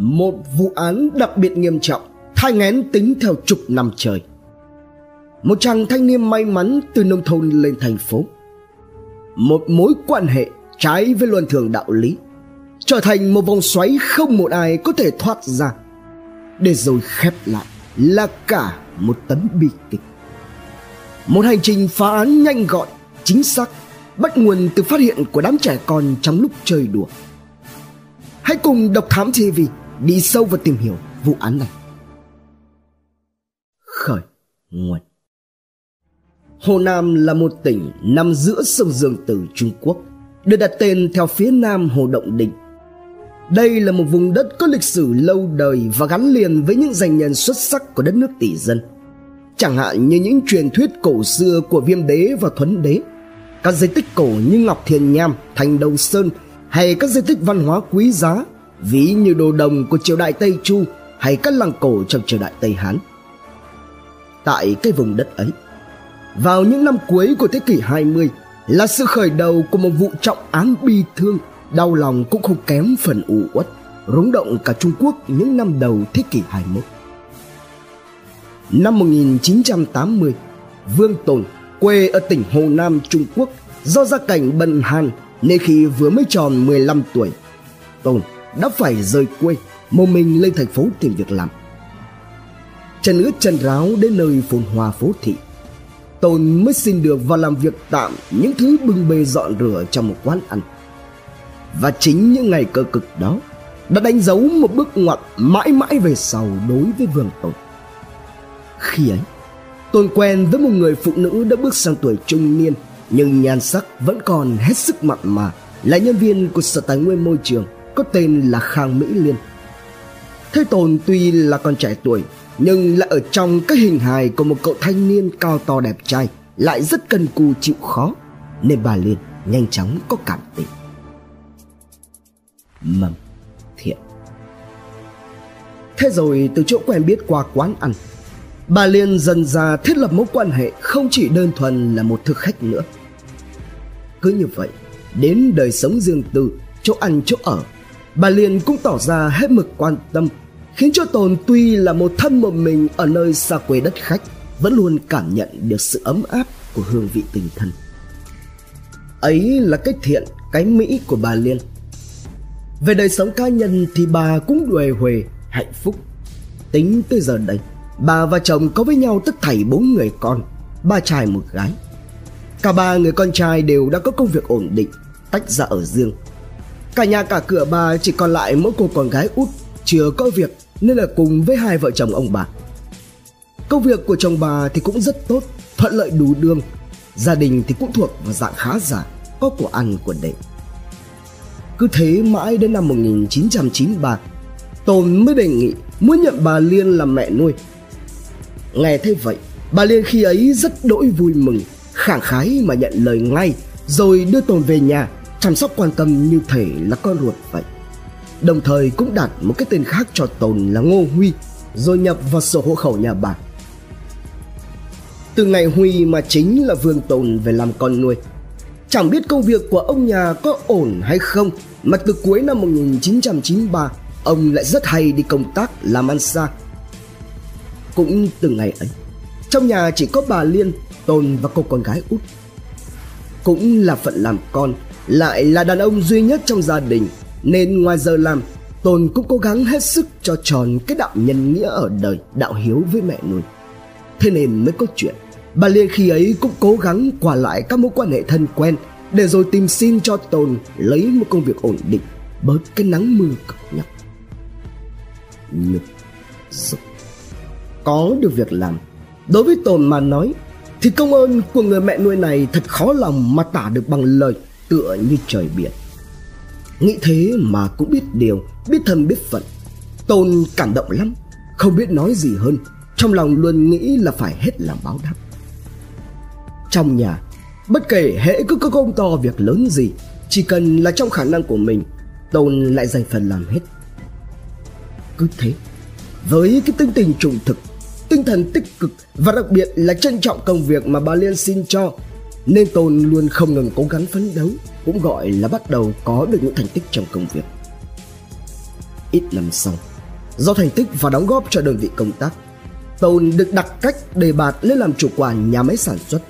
một vụ án đặc biệt nghiêm trọng, thai ngén tính theo chục năm trời. Một chàng thanh niên may mắn từ nông thôn lên thành phố. Một mối quan hệ trái với luân thường đạo lý, trở thành một vòng xoáy không một ai có thể thoát ra. Để rồi khép lại là cả một tấm bi kịch. Một hành trình phá án nhanh gọn, chính xác, bắt nguồn từ phát hiện của đám trẻ con trong lúc chơi đùa. Hãy cùng độc thám tv đi sâu vào tìm hiểu vụ án này khởi nguồn Hồ Nam là một tỉnh nằm giữa sông Dương Tử Trung Quốc, được đặt tên theo phía nam Hồ Động Định. Đây là một vùng đất có lịch sử lâu đời và gắn liền với những danh nhân xuất sắc của đất nước tỷ dân. Chẳng hạn như những truyền thuyết cổ xưa của Viêm Đế và Thuấn Đế, các di tích cổ như Ngọc Thiền Nham, Thành Đầu Sơn hay các di tích văn hóa quý giá, ví như đồ đồng của triều đại Tây Chu hay các lăng cổ trong triều đại Tây Hán. Tại cái vùng đất ấy, vào những năm cuối của thế kỷ 20 là sự khởi đầu của một vụ trọng án bi thương, đau lòng cũng không kém phần u uất, rúng động cả Trung Quốc những năm đầu thế kỷ 21. Năm 1980, Vương Tồn, quê ở tỉnh Hồ Nam, Trung Quốc, do gia cảnh bần hàn nên khi vừa mới tròn 15 tuổi, Tồn đã phải rời quê, một mình lên thành phố tìm việc làm. Chân ướt chân ráo đến nơi phồn hoa phố thị Tôn mới xin được vào làm việc tạm những thứ bưng bê dọn rửa trong một quán ăn. Và chính những ngày cơ cực đó đã đánh dấu một bước ngoặt mãi mãi về sau đối với Vương Tôn. Khi ấy, Tôn quen với một người phụ nữ đã bước sang tuổi trung niên nhưng nhan sắc vẫn còn hết sức mặn mà là nhân viên của Sở Tài nguyên Môi trường có tên là Khang Mỹ Liên. Thế Tồn tuy là con trẻ tuổi, nhưng lại ở trong cái hình hài của một cậu thanh niên cao to đẹp trai, lại rất cần cù chịu khó, nên bà liên nhanh chóng có cảm tình. Mầm thiện. Thế rồi từ chỗ quen biết qua quán ăn, bà liên dần ra thiết lập mối quan hệ không chỉ đơn thuần là một thực khách nữa. Cứ như vậy, đến đời sống riêng tư, chỗ ăn chỗ ở bà liên cũng tỏ ra hết mực quan tâm khiến cho Tồn tuy là một thân một mình ở nơi xa quê đất khách vẫn luôn cảm nhận được sự ấm áp của hương vị tình thân. Ấy là cái thiện, cái mỹ của bà Liên. Về đời sống cá nhân thì bà cũng đuề huề, hạnh phúc. Tính tới giờ đây, bà và chồng có với nhau tất thảy bốn người con, ba trai một gái. Cả ba người con trai đều đã có công việc ổn định, tách ra ở riêng. Cả nhà cả cửa bà chỉ còn lại mỗi cô con gái út chưa có việc nên là cùng với hai vợ chồng ông bà. Công việc của chồng bà thì cũng rất tốt, thuận lợi đủ đường. Gia đình thì cũng thuộc vào dạng khá giả, có của ăn của để. Cứ thế mãi đến năm 1993, Tôn mới đề nghị muốn nhận bà Liên làm mẹ nuôi. Nghe thế vậy, bà Liên khi ấy rất đỗi vui mừng, khẳng khái mà nhận lời ngay, rồi đưa Tôn về nhà, chăm sóc quan tâm như thể là con ruột vậy đồng thời cũng đặt một cái tên khác cho Tồn là Ngô Huy, rồi nhập vào sổ hộ khẩu nhà bà. Từ ngày Huy mà chính là Vương Tồn về làm con nuôi. Chẳng biết công việc của ông nhà có ổn hay không mà từ cuối năm 1993 ông lại rất hay đi công tác làm ăn xa. Cũng từ ngày ấy, trong nhà chỉ có bà Liên, Tồn và cô con gái út. Cũng là phận làm con, lại là đàn ông duy nhất trong gia đình, nên ngoài giờ làm Tôn cũng cố gắng hết sức cho tròn cái đạo nhân nghĩa ở đời đạo hiếu với mẹ nuôi. Thế nên mới có chuyện, Bà Liên khi ấy cũng cố gắng qua lại các mối quan hệ thân quen Để rồi tìm xin cho Tôn lấy một công việc ổn định Bớt cái nắng mưa cực nhọc. Nhục dục. Có được việc làm. Đối với Tôn mà nói, Thì công ơn của người mẹ nuôi này thật khó lòng mà tả được bằng lời. Tựa như trời biển. Nghĩ thế mà cũng biết điều, Biết thân biết phận. Tôn cảm động lắm, Không biết nói gì hơn. Trong lòng luôn nghĩ là phải hết lòng báo đáp. Trong nhà, Bất kể hễ cứ có công to việc lớn gì, Chỉ cần là trong khả năng của mình, Tôn lại dành phần làm hết. Cứ thế, Với cái tinh tình trùng thực, Tinh thần tích cực Và đặc biệt là trân trọng công việc mà bà Liên xin cho nên Tôn luôn không ngừng cố gắng phấn đấu, cũng gọi là bắt đầu có được những thành tích trong công việc. Ít năm sau, Do thành tích và đóng góp cho đơn vị công tác, Tôn được đặt cách đề bạt lên làm chủ quản nhà máy sản xuất.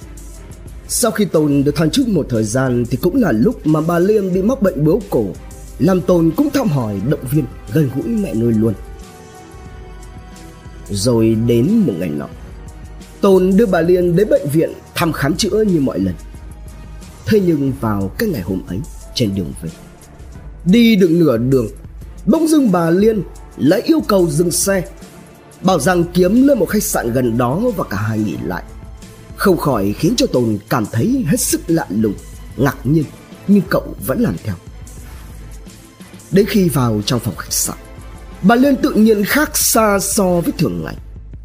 Sau khi Tôn được thăng chức một thời gian thì cũng là lúc mà bà Liên bị mắc bệnh bướu cổ, làm Tôn cũng thăm hỏi động viên gần gũi mẹ nuôi luôn. Rồi đến một ngày nọ, Tôn đưa bà Liên đến bệnh viện thăm khám chữa như mọi lần. Thế nhưng vào cái ngày hôm ấy trên đường về, đi được nửa đường, bỗng dưng bà Liên lại yêu cầu dừng xe bảo rằng kiếm lên một khách sạn gần đó và cả hai nghỉ lại. Không khỏi khiến cho tồn cảm thấy hết sức lạ lùng ngạc nhiên nhưng cậu vẫn làm theo. Đến khi vào trong phòng khách sạn bà liên tự nhiên khác xa so với thường ngày.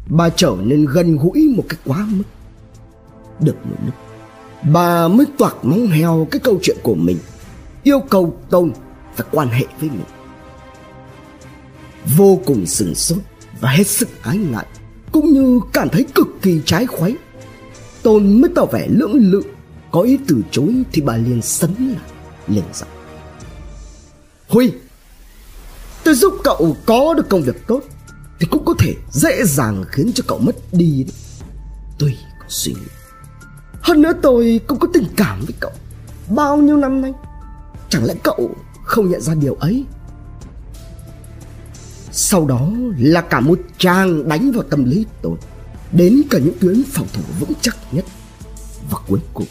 Bà trở nên gần gũi một cách quá mức được một lúc bà mới toạc móng heo cái câu chuyện của mình, yêu cầu tôn phải quan hệ với mình. Vô cùng sừng sốt và hết sức ái ngại, cũng như cảm thấy cực kỳ trái khuấy. Tôn mới tỏ vẻ lưỡng lự, có ý từ chối thì bà liền sấn lại, liền giọng. Huy, tôi giúp cậu có được công việc tốt thì cũng có thể dễ dàng khiến cho cậu mất đi. Đấy tôi có suy nghĩ hơn nữa tôi cũng có tình cảm với cậu. Bao nhiêu năm nay, chẳng lẽ cậu không nhận ra điều ấy? Sau đó là cả một trang đánh vào tâm lý tôi, Đến cả những tuyến phòng thủ vững chắc nhất. Và cuối cùng,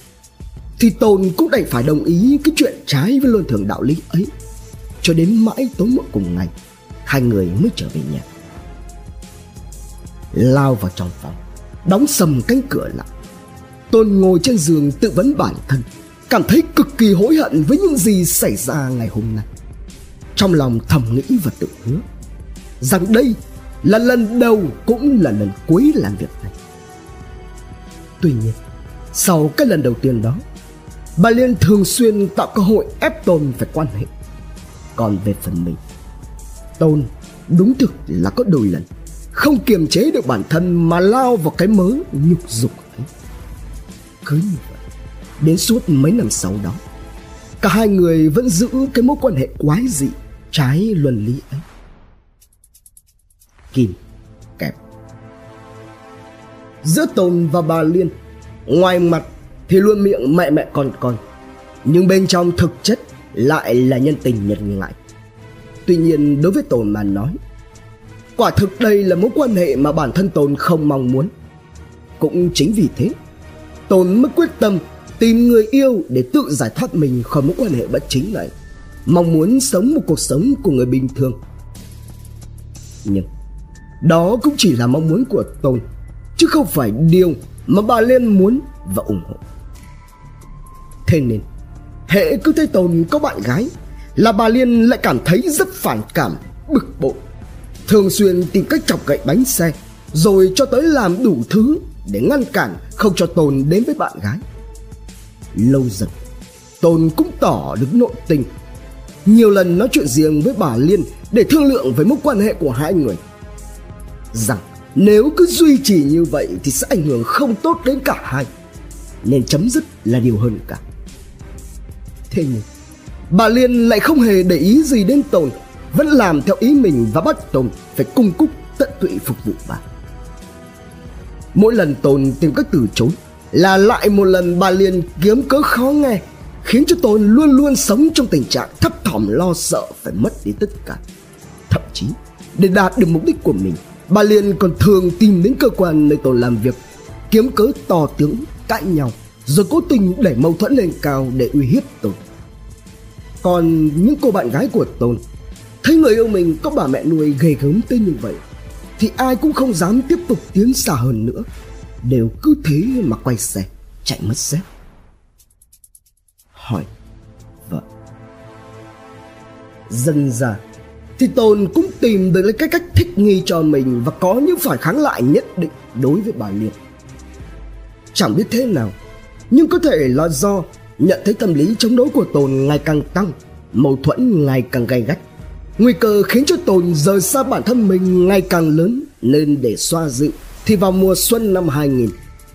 Thì Tôn cũng đành phải đồng ý cái chuyện trái với luân thường đạo lý ấy. Cho đến mãi tối muộn cùng ngày, Hai người mới trở về nhà. Lao vào trong phòng, Đóng sầm cánh cửa lại. Tôn ngồi trên giường tự vấn bản thân Cảm thấy cực kỳ hối hận với những gì xảy ra ngày hôm nay Trong lòng thầm nghĩ và tự hứa rằng đây là lần đầu cũng là lần cuối làm việc này. Tuy nhiên, sau cái lần đầu tiên đó, bà Liên thường xuyên tạo cơ hội ép Tôn phải quan hệ. Còn về phần mình, Tôn đúng thực là có đôi lần không kiềm chế được bản thân mà lao vào cái mớ nhục dục ấy. Cứ như vậy, đến suốt mấy năm sau đó, cả hai người vẫn giữ cái mối quan hệ quái dị trái luân lý ấy. Kim kẹp. Giữa tồn và bà liên ngoài mặt thì luôn miệng mẹ mẹ con con nhưng bên trong thực chất lại là nhân tình nhân ngại. Tuy nhiên đối với tồn mà nói quả thực đây là mối quan hệ mà bản thân tồn không mong muốn. Cũng chính vì thế Tôn mới quyết tâm tìm người yêu để tự giải thoát mình khỏi mối quan hệ bất chính này. Mong muốn sống một cuộc sống của người bình thường. Nhưng đó cũng chỉ là mong muốn của Tôn Chứ không phải điều mà bà Liên muốn và ủng hộ. Thế nên Hệ cứ thấy Tôn có bạn gái Là bà Liên lại cảm thấy rất phản cảm, Bực bội. Thường xuyên tìm cách chọc gậy bánh xe, Rồi cho tới làm đủ thứ để ngăn cản không cho tôn đến với bạn gái. Lâu dần tôn cũng tỏ được nội tình. Nhiều lần nói chuyện riêng với bà Liên Để thương lượng về mối quan hệ của hai người. Rằng nếu cứ duy trì như vậy thì sẽ ảnh hưởng không tốt đến cả hai nên chấm dứt là điều hơn cả. Thế nhưng bà liên lại không hề để ý gì đến tôn, vẫn làm theo ý mình và bắt tôn phải cung cúc tận tụy phục vụ bà mỗi lần tôn tìm cách từ chối là lại một lần bà liên kiếm cớ khó nghe, khiến cho tôn luôn luôn sống trong tình trạng thấp thỏm lo sợ phải mất đi tất cả. Thậm chí, để đạt được mục đích của mình, bà Liên còn thường tìm đến cơ quan nơi tôn làm việc, kiếm cớ to tướng cãi nhau, rồi cố tình đẩy mâu thuẫn lên cao để uy hiếp tôn. Còn những cô bạn gái của tôn, thấy người yêu mình có bà mẹ nuôi ghê gớm tới như vậy thì ai cũng không dám tiếp tục tiến xa hơn nữa đều cứ thế mà quay xe chạy mất dép hỏi vợ dần ra thì Tôn cũng tìm được cái cách thích nghi cho mình và có những phản kháng lại nhất định đối với bà Liên. Chẳng biết thế nào, nhưng có thể là do nhận thấy tâm lý chống đối của Tồn ngày càng tăng, mâu thuẫn ngày càng gay gắt. Nguy cơ khiến cho Tồn rời xa bản thân mình ngày càng lớn nên để xoa dịu thì vào mùa xuân năm 2000,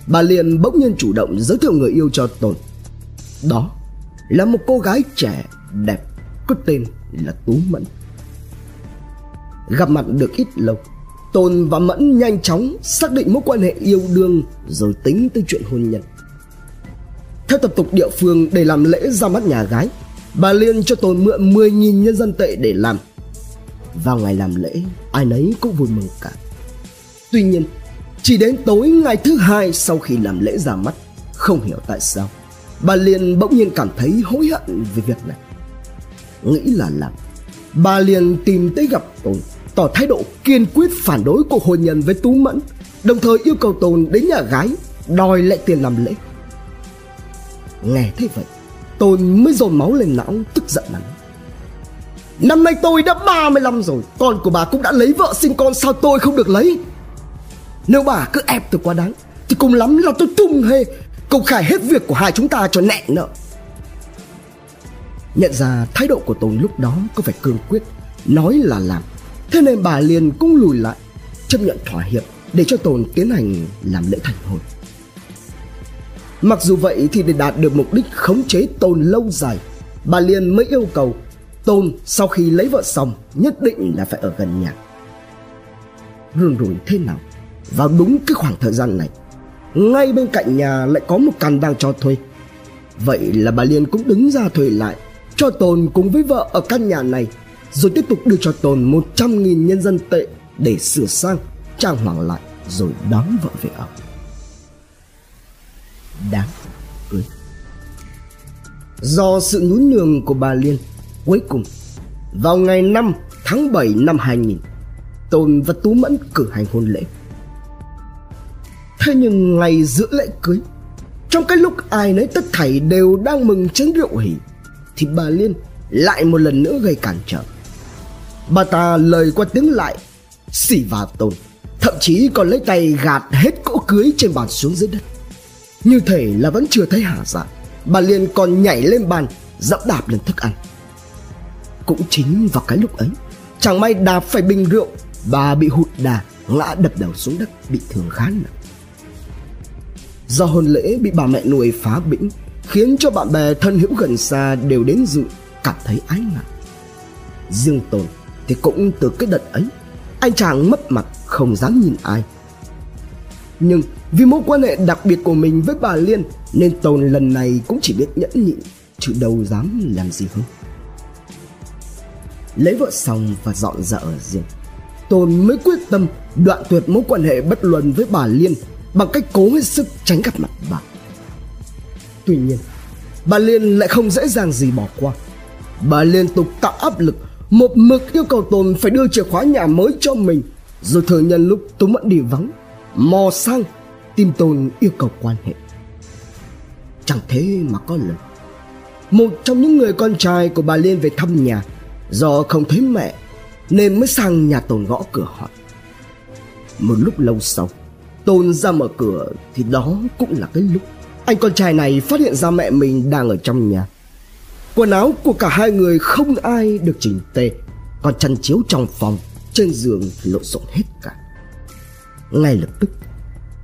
bà Liên bỗng nhiên chủ động giới thiệu người yêu cho Tồn. Đó là một cô gái trẻ đẹp có tên là Tú Mẫn. Gặp mặt được ít lâu tồn và Mẫn nhanh chóng xác định mối quan hệ yêu đương Rồi tính tới chuyện hôn nhân. Theo tập tục địa phương để làm lễ ra mắt nhà gái Bà Liên cho tồn mượn 10.000 nhân dân tệ để làm. Vào ngày làm lễ, Ai nấy cũng vui mừng cả. Tuy nhiên, Chỉ đến tối ngày thứ hai sau khi làm lễ ra mắt, Không hiểu tại sao, Bà Liên bỗng nhiên cảm thấy hối hận về việc này. Nghĩ là làm, Bà liền tìm tới gặp Tôn Tỏ thái độ kiên quyết phản đối cuộc hôn nhân với Tú Mẫn, Đồng thời yêu cầu Tôn đến nhà gái, Đòi lại tiền làm lễ. Nghe thế vậy Tôn mới dồn máu lên não, tức giận lắm Năm nay tôi đã 35 rồi. Con của bà cũng đã lấy vợ sinh con, Sao tôi không được lấy? Nếu bà cứ ép tôi quá đáng, Thì cùng lắm là tôi tung hê, Công khai hết việc của hai chúng ta cho nẹn nợ. Nhận ra thái độ của Tôn lúc đó có vẻ cương quyết, Nói là làm. Thế nên bà liền cũng lùi lại, Chấp nhận thỏa hiệp để cho Tôn tiến hành làm lễ thành hôn. Mặc dù vậy thì để đạt được mục đích khống chế Tôn lâu dài, Bà Liên mới yêu cầu Tôn sau khi lấy vợ xong nhất định là phải ở gần nhà. Rương rủi thế nào? Vào đúng cái khoảng thời gian này Ngay bên cạnh nhà lại có một căn đang cho thuê. Vậy là bà Liên cũng đứng ra thuê lại Cho Tôn cùng với vợ ở căn nhà này Rồi tiếp tục đưa cho Tôn 100.000 nhân dân tệ Để sửa sang, trang hoàng lại Rồi đón vợ về ở. Đáng cưới Do sự nhún nhường của bà Liên Cuối cùng, Vào ngày 5 tháng 7 năm 2000 Tôn và Tú Mẫn cử hành hôn lễ. Thế nhưng ngày giữa lễ cưới, Trong cái lúc ai nấy tất thảy đều đang mừng chén rượu hỉ, Thì bà Liên lại một lần nữa gây cản trở. Bà ta lời qua tiếng lại, Xỉ vào Tôn Thậm chí còn lấy tay gạt hết cỗ cưới trên bàn xuống dưới đất. Như thể là vẫn chưa thấy hả dạ Bà Liên còn nhảy lên bàn Dẫm đạp lên thức ăn cũng chính vào cái lúc ấy. Chẳng may đạp phải bình rượu, Bà bị hụt đà, Ngã đập đầu xuống đất, bị thương khá nặng. Do hôn lễ bị bà mẹ nuôi phá bĩnh Khiến cho bạn bè thân hữu gần xa Đều đến dự, cảm thấy ái ngại. Riêng Tồn thì cũng từ cái đợt ấy, Anh chàng mất mặt, không dám nhìn ai. Nhưng vì mối quan hệ đặc biệt của mình với bà Liên, Nên Tồn lần này cũng chỉ biết nhẫn nhịn, Chứ đâu dám làm gì hơn lấy vợ xong và dọn ra ở riêng. Tôn mới quyết tâm đoạn tuyệt mối quan hệ bất luận với bà liên bằng cách cố hết sức tránh gặp mặt bà. Tuy nhiên, bà liên lại không dễ dàng gì bỏ qua. Bà liên tục tạo áp lực, một mực yêu cầu tồn phải đưa chìa khóa nhà mới cho mình. Rồi thừa nhận lúc tôi mẫn đi vắng, mò sang tìm tồn yêu cầu quan hệ. Chẳng thế mà có lần, một trong những người con trai của bà liên về thăm nhà Do không thấy mẹ, Nên mới sang nhà Tồn gõ cửa hỏi Một lúc lâu sau Tôn ra mở cửa Thì đó cũng là cái lúc Anh con trai này phát hiện ra mẹ mình đang ở trong nhà. Quần áo của cả hai người không ai được chỉnh tề, Còn chăn chiếu trong phòng, Trên giường thì lộn xộn hết cả. Ngay lập tức,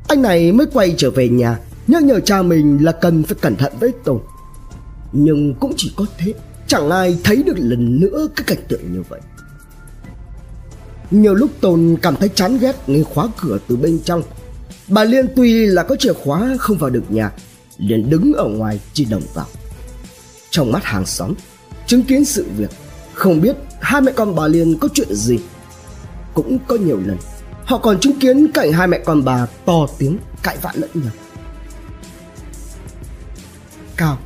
Anh này mới quay trở về nhà, Nhắc nhở cha mình là cần phải cẩn thận với Tôn Nhưng cũng chỉ có thế Chẳng ai thấy được lần nữa cái cảnh tượng như vậy. Nhiều lúc Tồn cảm thấy chán ghét nên khóa cửa từ bên trong. Bà Liên tuy là có chìa khóa không vào được nhà, liền đứng ở ngoài chỉ đồng vào. Trong mắt hàng xóm, Chứng kiến sự việc, Không biết hai mẹ con bà Liên có chuyện gì. Cũng có nhiều lần, Họ còn chứng kiến cảnh hai mẹ con bà to tiếng cãi vã lẫn nhau. Cao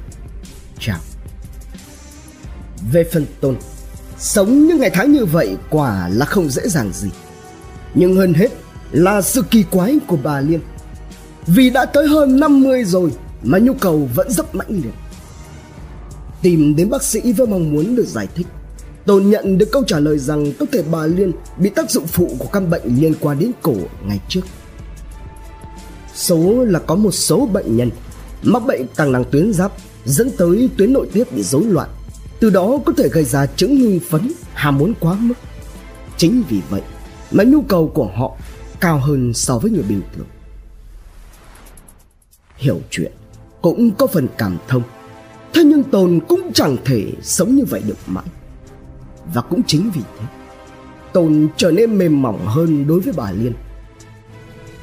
về phần tôn. Sống những ngày tháng như vậy quả là không dễ dàng gì. Nhưng hơn hết là sự kỳ quái của bà Liên. Vì đã tới hơn 50 rồi mà nhu cầu vẫn rất mãnh liệt. Tìm đến bác sĩ với mong muốn được giải thích, Tôn nhận được câu trả lời rằng có thể bà Liên bị tác dụng phụ của căn bệnh liên quan đến cổ ngày trước. Số là có một số bệnh nhân mắc bệnh tăng năng tuyến giáp dẫn tới tuyến nội tiết bị rối loạn từ đó có thể gây ra chứng hưng phấn, ham muốn quá mức. Chính vì vậy mà nhu cầu của họ cao hơn so với người bình thường. Hiểu chuyện cũng có phần cảm thông. Thế nhưng tồn cũng chẳng thể sống như vậy được mãi. Và cũng chính vì thế, tồn trở nên mềm mỏng hơn đối với bà Liên.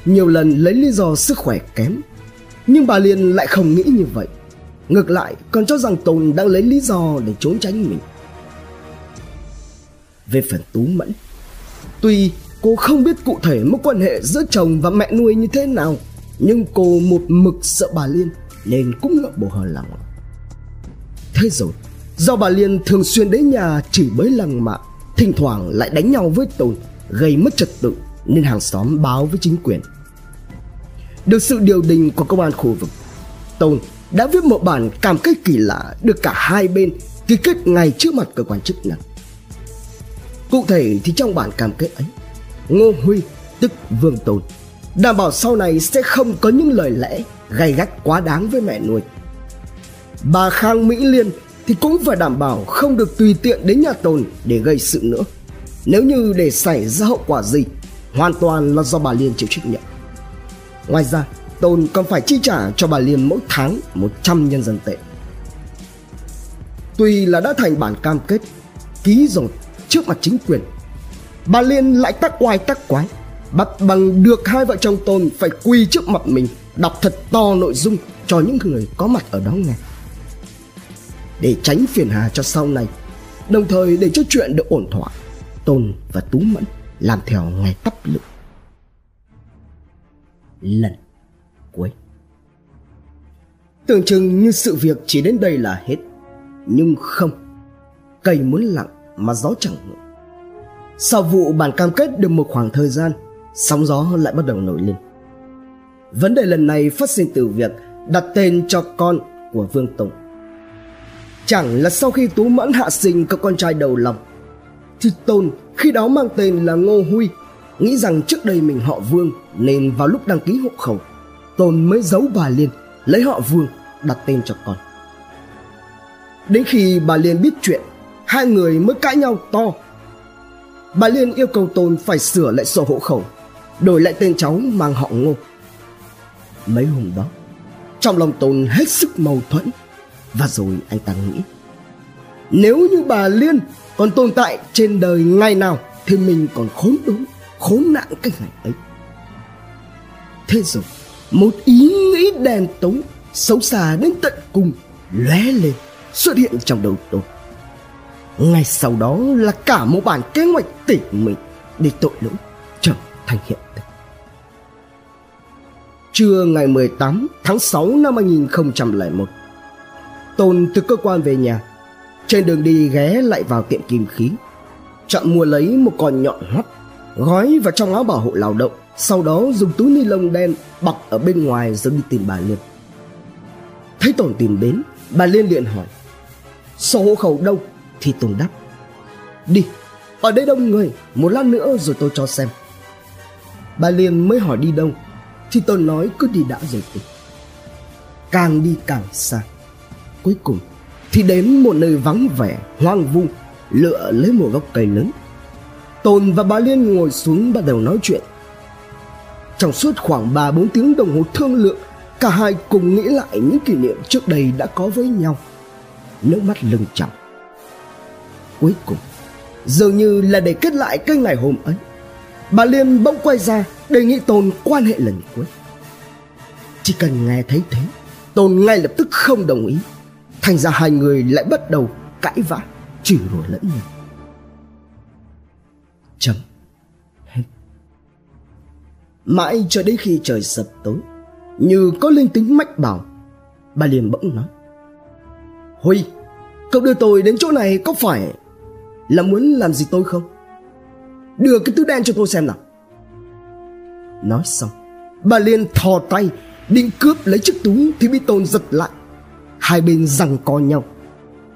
Nhiều lần lấy lý do sức khỏe kém, Nhưng bà Liên lại không nghĩ như vậy. Ngược lại còn cho rằng tồn đang lấy lý do để trốn tránh mình. Về phần Tú Mẫn Tuy cô không biết cụ thể mối quan hệ giữa chồng và mẹ nuôi như thế nào Nhưng cô một mực sợ bà Liên Nên cũng ngậm bồ hờ lòng. Thế rồi Do bà Liên thường xuyên đến nhà chỉ bới lăng mạ Thỉnh thoảng lại đánh nhau với tồn, Gây mất trật tự Nên hàng xóm báo với chính quyền. Được sự điều đình của công an khu vực tồn đã viết một bản cam kết kỳ lạ Được cả hai bên ký kết ngay trước mặt cơ quan chức năng Cụ thể thì trong bản cam kết ấy Ngô Huy tức Vương Tôn Đảm bảo sau này sẽ không có những lời lẽ gay gắt quá đáng với mẹ nuôi Bà Khang Mỹ Liên thì cũng phải đảm bảo không được tùy tiện đến nhà Tồn để gây sự nữa. Nếu như để xảy ra hậu quả gì, hoàn toàn là do bà Liên chịu trách nhiệm. Ngoài ra, tôn còn phải chi trả cho bà Liên mỗi tháng 100 nhân dân tệ. Tuy là đã thành bản cam kết, ký rồi trước mặt chính quyền, bà Liên lại tắc oai tắc quái, bắt bằng được hai vợ chồng Tôn phải quỳ trước mặt mình đọc thật to nội dung cho những người có mặt ở đó nghe để tránh phiền hà cho sau này đồng thời để cho chuyện được ổn thỏa tôn và tú mẫn làm theo ngày tắp lự lần cuối. Tưởng chừng như sự việc chỉ đến đây là hết. Nhưng không cây muốn lặng mà gió chẳng ngừng sau vụ bản cam kết được một khoảng thời gian, sóng gió lại bắt đầu nổi lên. Vấn đề lần này phát sinh từ việc đặt tên cho con của vương tùng. Chẳng là sau khi Tú Mãn hạ sinh có con trai đầu lòng, Thì Tôn khi đó mang tên là Ngô Huy, Nghĩ rằng trước đây mình họ Vương Nên vào lúc đăng ký hộ khẩu. Tôn mới giấu bà Liên Lấy họ Vương đặt tên cho con. Đến khi bà Liên biết chuyện Hai người mới cãi nhau to. Bà Liên yêu cầu Tôn phải sửa lại sổ hộ khẩu Đổi lại tên cháu mang họ Ngô. Mấy hôm đó Trong lòng Tôn hết sức mâu thuẫn và rồi anh ta nghĩ Nếu như bà Liên còn tồn tại trên đời ngày nào Thì mình còn khốn đốn, khốn nạn cái ngày ấy. Thế rồi một ý nghĩ đèn tối Xấu xa đến tận cùng lóe lên xuất hiện trong đầu tôi. Ngay sau đó là cả một bản kế hoạch tỉ mỉ để tội lỗi trở thành hiện thực. Trưa ngày 18 tháng 6 năm 2001, Tôn từ cơ quan về nhà. Trên đường đi ghé lại vào tiệm kim khí. Chọn mua lấy một con nhọn hoắt Gói vào trong áo bảo hộ lao động. Sau đó dùng túi ni lông đen bọc ở bên ngoài rồi đi tìm bà Liên. Thấy Tôn tìm đến, Bà Liên liền hỏi Sổ hộ khẩu đâu? Thì Tùng đáp, Đi, Ở đây đông người, Một lát nữa rồi tôi cho xem. Bà Liên mới hỏi đi đâu, Thì Tôn nói, cứ đi đã rồi tìm Càng đi càng xa. Cuối cùng thì đến một nơi vắng vẻ, hoang vu lựa lấy một gốc cây lớn. Tồn và bà liên ngồi xuống bắt đầu nói chuyện trong suốt khoảng ba, bốn tiếng đồng hồ thương lượng, cả hai cùng nghĩ lại những kỷ niệm trước đây đã có với nhau. Nước mắt lưng tròng cuối cùng, dường như là để kết lại cái ngày hôm ấy, bà liên bỗng quay ra đề nghị tôn quan hệ lần cuối. Chỉ cần nghe thấy thế tôn ngay lập tức không đồng ý. Thành ra hai người lại bắt đầu cãi vã, Chửi rủa lẫn nhau. Chấm. Mãi cho đến khi trời sập tối, Như có linh tính mách bảo, Bà liền bỗng nói. Huy, Cậu đưa tôi đến chỗ này có phải Là muốn làm gì tôi không? Đưa cái túi đen cho tôi xem nào. Nói xong, Bà liền thò tay, Định cướp lấy chiếc túi Thì bị Tôn giật lại. Hai bên giằng co nhau.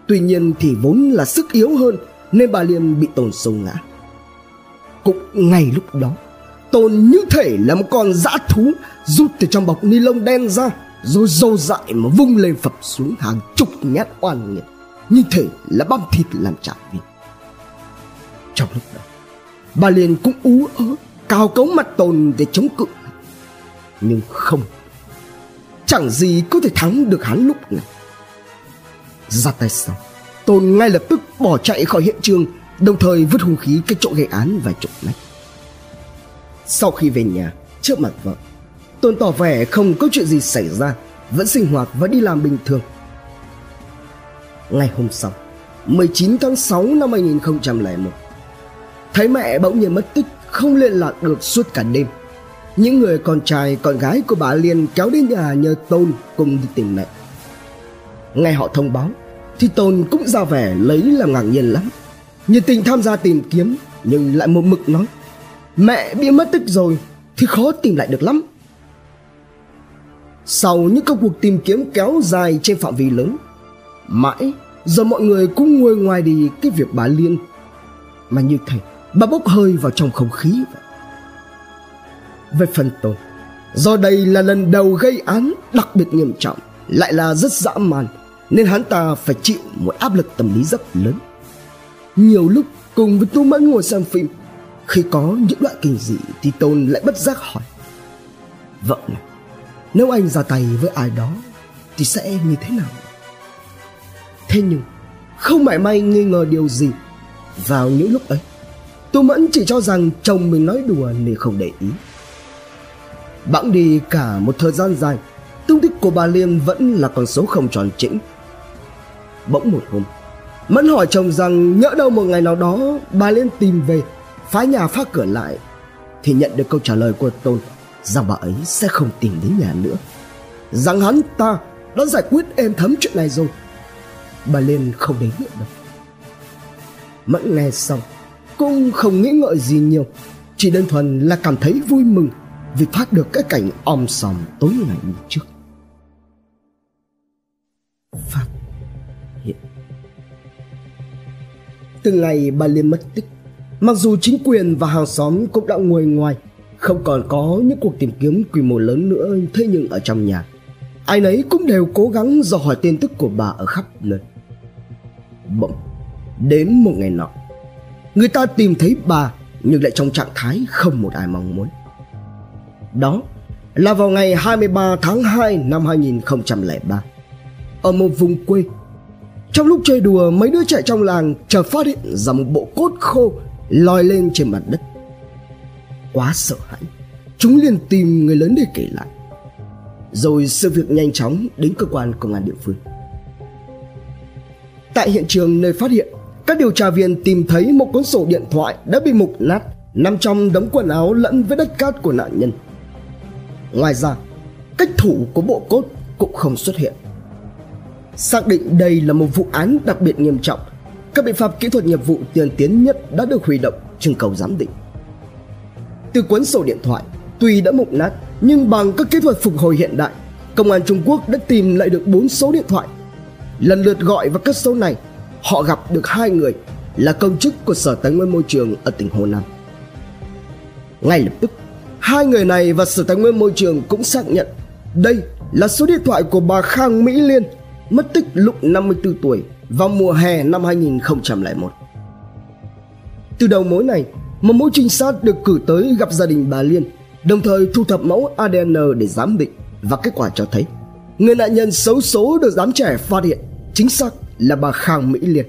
Tuy nhiên thì vốn là sức yếu hơn, nên bà liên bị tồn sâu ngã. Cũng ngay lúc đó tồn như thể là một con dã thú, rút từ trong bọc ni lông đen ra, rồi dâu dại mà vung lên phập xuống hàng chục nhát oan nghiệt. Như thể là băm thịt làm trả viên trong lúc đó, bà liền cũng ú ớ cào cấu mặt tồn để chống cự. Nhưng không, chẳng gì có thể thắng được hắn lúc này. Ra tay sau tôn ngay lập tức bỏ chạy khỏi hiện trường, Đồng thời vứt hung khí cái chỗ gây án vài chục mét. Sau khi về nhà, Trước mặt vợ, Tôn tỏ vẻ không có chuyện gì xảy ra, Vẫn sinh hoạt và đi làm bình thường. Ngày hôm sau 19 tháng 6 năm 2001 Thấy mẹ bỗng nhiên mất tích, Không liên lạc được suốt cả đêm. Những người con trai, con gái của bà Liên Kéo đến nhà nhờ Tôn cùng đi tìm mẹ. Nghe họ thông báo, Thì Tôn cũng ra vẻ lấy làm ngạc nhiên lắm. Nhiệt tình tham gia tìm kiếm, Nhưng lại một mực nói Mẹ bị mất tích rồi, Thì khó tìm lại được lắm. Sau những công cuộc tìm kiếm kéo dài trên phạm vi lớn, Mãi Giờ mọi người cũng nguôi ngoài đi cái việc bà Liên. Mà như thế, Bà bốc hơi vào trong không khí vậy. Về phần tôi, Do đây là lần đầu gây án đặc biệt nghiêm trọng, Lại là rất dã man, Nên hắn ta phải chịu một áp lực tâm lý rất lớn. Nhiều lúc cùng với tôi Mẫn ngồi xem phim khi có những đoạn kinh dị Thì Tôn lại bất giác hỏi. Vợ này Nếu anh ra tay với ai đó Thì sẽ như thế nào? Thế nhưng, Không mảy may nghi ngờ điều gì. Vào những lúc ấy Tô Mẫn chỉ cho rằng chồng mình nói đùa nên không để ý. Bẵng đi cả một thời gian dài, Tung tích của bà Liên vẫn là con số không tròn chỉnh Bỗng một hôm, Mẫn hỏi chồng rằng nhỡ đâu một ngày nào đó Bà Liên tìm về Phá nhà phá cửa lại, Thì nhận được câu trả lời của Tôn Rằng bà ấy sẽ không tìm đến nhà nữa. Rằng hắn ta đã giải quyết êm thấm chuyện này rồi. Bà Liên không đến nữa. Đâu Mẫn nghe xong, Cũng không nghĩ ngợi gì nhiều, Chỉ đơn thuần là cảm thấy vui mừng Vì thoát được cái cảnh om sòm tối ngày trước. Phát hiện. Từ ngày bà Liên mất tích Mặc dù chính quyền và hàng xóm cũng đã ngồi ngoài Không còn có những cuộc tìm kiếm quy mô lớn nữa Thế nhưng ở trong nhà, Ai nấy cũng đều cố gắng dò hỏi tin tức của bà ở khắp nơi. Bỗng, Đến một ngày nọ, Người ta tìm thấy bà Nhưng lại trong trạng thái không một ai mong muốn. Đó là vào ngày 23 tháng 2 năm 2003 Ở một vùng quê. Trong lúc chơi đùa, mấy đứa trẻ trong làng chợt phát hiện ra một bộ cốt khô lòi lên trên mặt đất. Quá sợ hãi, Chúng liền tìm người lớn để kể lại. Rồi sự việc nhanh chóng đến cơ quan công an địa phương. Tại hiện trường nơi phát hiện, Các điều tra viên tìm thấy một cuốn sổ điện thoại đã bị mục nát, Nằm trong đống quần áo lẫn với đất cát của nạn nhân. Ngoài ra, Cách thủ của bộ cốt cũng không xuất hiện. Xác định đây là một vụ án đặc biệt nghiêm trọng các biện pháp kỹ thuật nghiệp vụ tiên tiến nhất đã được huy động trưng cầu giám định. Từ cuốn sổ điện thoại, Tuy đã mục nát, Nhưng bằng các kỹ thuật phục hồi hiện đại, Công an Trung Quốc đã tìm lại được 4 số điện thoại. Lần lượt gọi vào các số này, họ gặp được hai người là công chức của sở tài nguyên môi trường ở tỉnh hồ nam. Ngay lập tức, hai người này và sở tài nguyên môi trường cũng xác nhận đây là số điện thoại của bà khang mỹ liên, mất tích lúc 54 tuổi vào mùa hè năm 2001 từ đầu mối này một mũi trinh sát được cử tới gặp gia đình bà liên đồng thời thu thập mẫu adn để giám định và kết quả cho thấy người nạn nhân xấu số được giám trẻ phát hiện chính xác là bà Khang Mỹ Liên.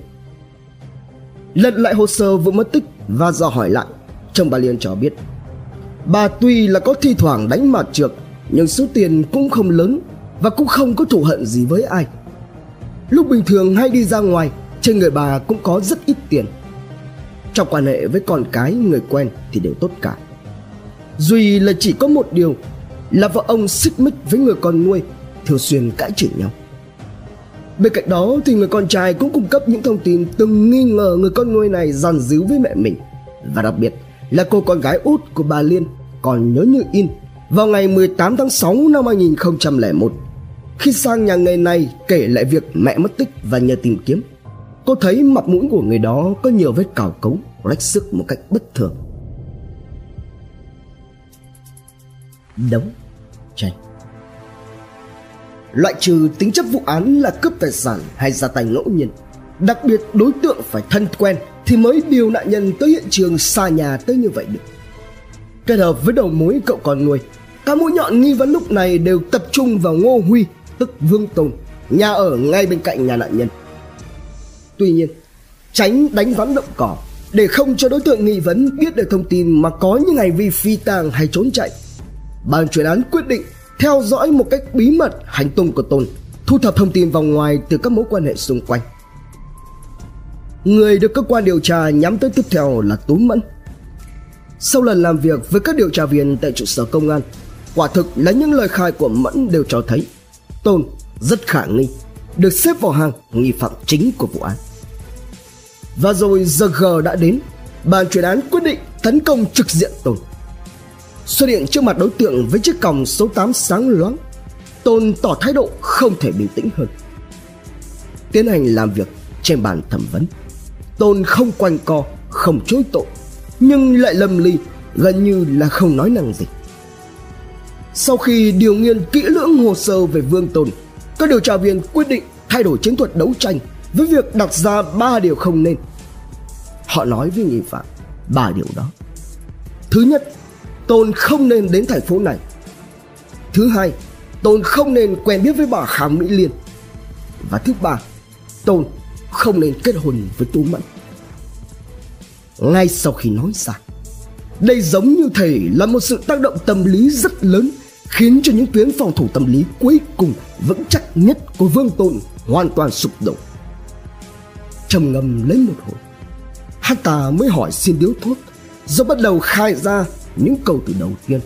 Lật lại hồ sơ vụ mất tích và dò hỏi lại, chồng bà Liên cho biết bà tuy là có thi thoảng đánh mặt trượt nhưng số tiền cũng không lớn và cũng không có thù hận gì với ai. Lúc bình thường hay đi ra ngoài, trên người bà cũng có rất ít tiền. Trong quan hệ với con cái người quen thì đều tốt cả. Duy là chỉ có một điều là vợ ông xích mích với người con nuôi, thường xuyên cãi chửi nhau. Bên cạnh đó thì người con trai cũng cung cấp những thông tin từng nghi ngờ người con nuôi này giàn díu với mẹ mình Và đặc biệt là cô con gái út của bà Liên còn nhớ như in Vào ngày 18 tháng 6 năm 2001 khi sang nhà người này, kể lại việc mẹ mất tích và nhờ tìm kiếm, Cô thấy mặt mũi của người đó có nhiều vết cào cấu, rách sức một cách bất thường. Đống tranh loại trừ tính chất vụ án là cướp tài sản hay ra tay ngẫu nhiên, đặc biệt đối tượng phải thân quen thì mới điều nạn nhân tới hiện trường xa nhà tới như vậy được. Kết hợp với đầu mối cậu còn nuôi các mũi nhọn nghi vấn lúc này đều tập trung vào ngô huy tức vương Tùng, nhà ở ngay bên cạnh nhà nạn nhân tuy nhiên tránh đánh vắng động cỏ để không cho đối tượng nghi vấn biết được thông tin mà có những hành vi phi tàng hay trốn chạy. Ban chuyên án quyết định theo dõi một cách bí mật hành tung của Tôn, thu thập thông tin vòng ngoài từ các mối quan hệ xung quanh. Người được cơ quan điều tra nhắm tới tiếp theo là Tú Mẫn. Sau lần làm việc với các điều tra viên tại trụ sở công an, quả thực là những lời khai của Mẫn đều cho thấy Tôn rất khả nghi, được xếp vào hàng nghi phạm chính của vụ án. Và rồi giờ G đã đến, bàn chuyên án quyết định tấn công trực diện Tôn. Xuất hiện trước mặt đối tượng với chiếc còng số 8 sáng loáng, Tôn tỏ thái độ không thể bình tĩnh hơn. Tiến hành làm việc trên bàn thẩm vấn. Tôn không quanh co, không chối tội, nhưng lại lầm ly, gần như là không nói năng gì. Sau khi điều nghiên kỹ lưỡng hồ sơ về Vương Tôn, các điều tra viên quyết định thay đổi chiến thuật đấu tranh với việc đặt ra ba điều không nên. Họ nói với nghi phạm ba điều đó. Thứ nhất, Tôn không nên đến thành phố này. Thứ hai, Tôn không nên quen biết với bà Khả Mỹ Liên. Và thứ ba, Tôn không nên kết hôn với Tú Mẫn. Ngay sau khi nói ra, đây giống như thể là một sự tác động tâm lý rất lớn khiến cho những tuyến phòng thủ tâm lý cuối cùng vững chắc nhất của Vương Tôn hoàn toàn sụp đổ. Trầm ngâm lấy một hồi, hắn ta mới hỏi xin điếu thuốc, rồi bắt đầu khai ra những câu từ đầu tiên.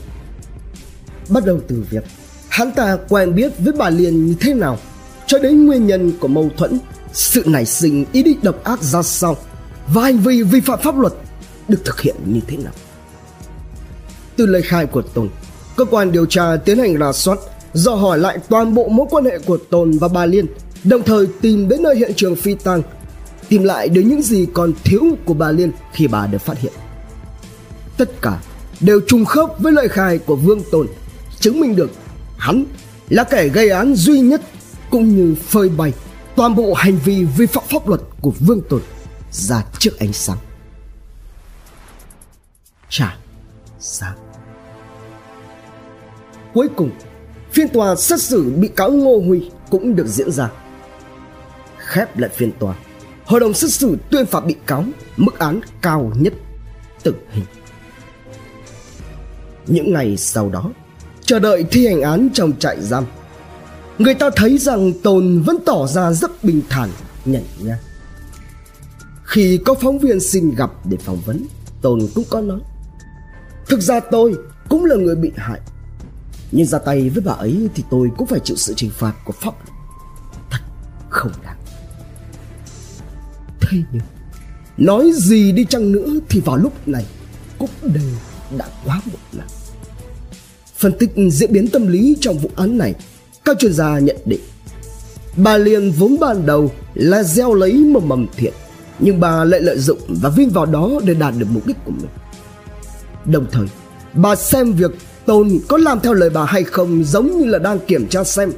Bắt đầu từ việc hắn ta quen biết với bà Liên như thế nào, cho đến nguyên nhân của mâu thuẫn, sự nảy sinh ý định độc ác ra sao và hành vi vi phạm pháp luật được thực hiện như thế nào. Từ lời khai của Tùng, cơ quan điều tra tiến hành rà soát dò hỏi lại toàn bộ mối quan hệ của Tồn và bà Liên, đồng thời tìm đến nơi hiện trường phi tang, tìm lại đến những gì còn thiếu của bà Liên khi bà được phát hiện. Tất cả đều trùng khớp với lời khai của Vương Tồn, chứng minh được hắn là kẻ gây án duy nhất cũng như phơi bày toàn bộ hành vi vi phạm pháp luật của Vương Tồn ra trước ánh sáng. Chà, sáng. Cuối cùng, phiên tòa xét xử bị cáo Ngô Huy cũng được diễn ra. Khép lại phiên tòa, hội đồng xét xử tuyên phạt bị cáo mức án cao nhất tử hình. Những ngày sau đó, chờ đợi thi hành án trong trại giam, người ta thấy rằng Tồn vẫn tỏ ra rất bình thản, nhảy nhang. Khi có phóng viên xin gặp để phỏng vấn, Tồn cũng có nói Thực ra tôi cũng là người bị hại nhưng ra tay với bà ấy thì tôi cũng phải chịu sự trừng phạt của pháp. Luật Thật không đáng. Thế nhưng, Nói gì đi chăng nữa thì vào lúc này Cũng đều đã quá một lần Phân tích diễn biến tâm lý trong vụ án này, Các chuyên gia nhận định, Bà Liên vốn ban đầu là gieo lấy một mầm thiện, Nhưng bà lại lợi dụng và vin vào đó để đạt được mục đích của mình. Đồng thời, Bà xem việc Tôn có làm theo lời bà hay không giống như là đang kiểm tra xem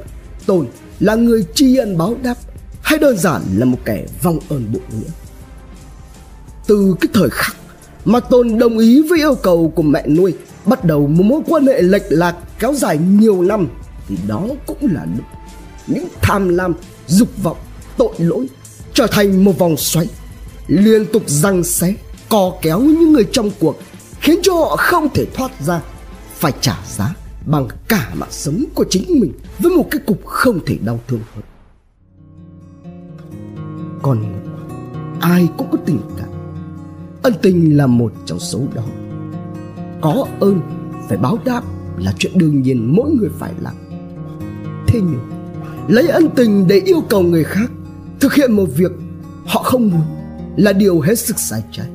Tôn là người tri ân báo đáp hay đơn giản là một kẻ vong ơn bội nghĩa. Từ cái thời khắc mà Tôn đồng ý với yêu cầu của mẹ nuôi bắt đầu một mối quan hệ lệch lạc kéo dài nhiều năm thì đó cũng là lúc những tham lam, dục vọng, tội lỗi trở thành một vòng xoáy liên tục răng xé, co kéo những người trong cuộc khiến cho họ không thể thoát ra phải trả giá bằng cả mạng sống của chính mình với một cái cục không thể đau thương hơn. Con ai cũng có tình cảm. Ân tình là một trong số đó. Có ơn phải báo đáp là chuyện đương nhiên mỗi người phải làm. Thế nhưng, lấy ân tình để yêu cầu người khác thực hiện một việc họ không muốn là điều hết sức sai trái.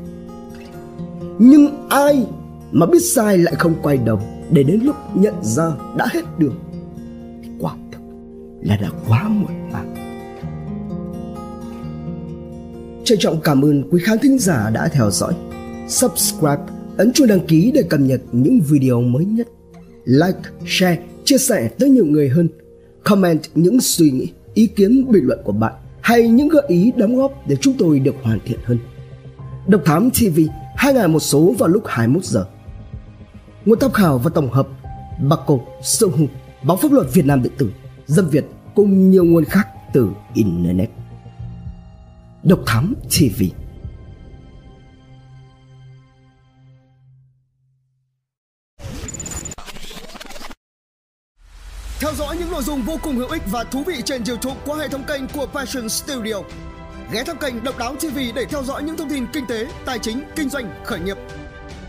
Nhưng ai mà biết sai lại không quay đầu? Để đến lúc nhận ra đã hết đường, thì quả thực là đã quá muộn màng. Trân trọng cảm ơn quý khán thính giả đã theo dõi. Subscribe, ấn chuông đăng ký để cập nhật những video mới nhất. Like, share, chia sẻ tới nhiều người hơn. Comment những suy nghĩ, ý kiến, bình luận của bạn hay những gợi ý đóng góp để chúng tôi được hoàn thiện hơn. Độc thám tv hai ngày một số vào lúc 21 giờ nguồn tham khảo và tổng hợp Bạc Cục, Sâu Hùng, Báo Pháp Luật Việt Nam Điện tử, Dân Việt cùng nhiều nguồn khác từ Internet. Độc Thám TV Theo dõi những nội dung vô cùng hữu ích và thú vị trên YouTube qua hệ thống kênh của Passion Studio. Ghé thăm kênh Độc Đáo TV để theo dõi những thông tin kinh tế, tài chính, kinh doanh, khởi nghiệp –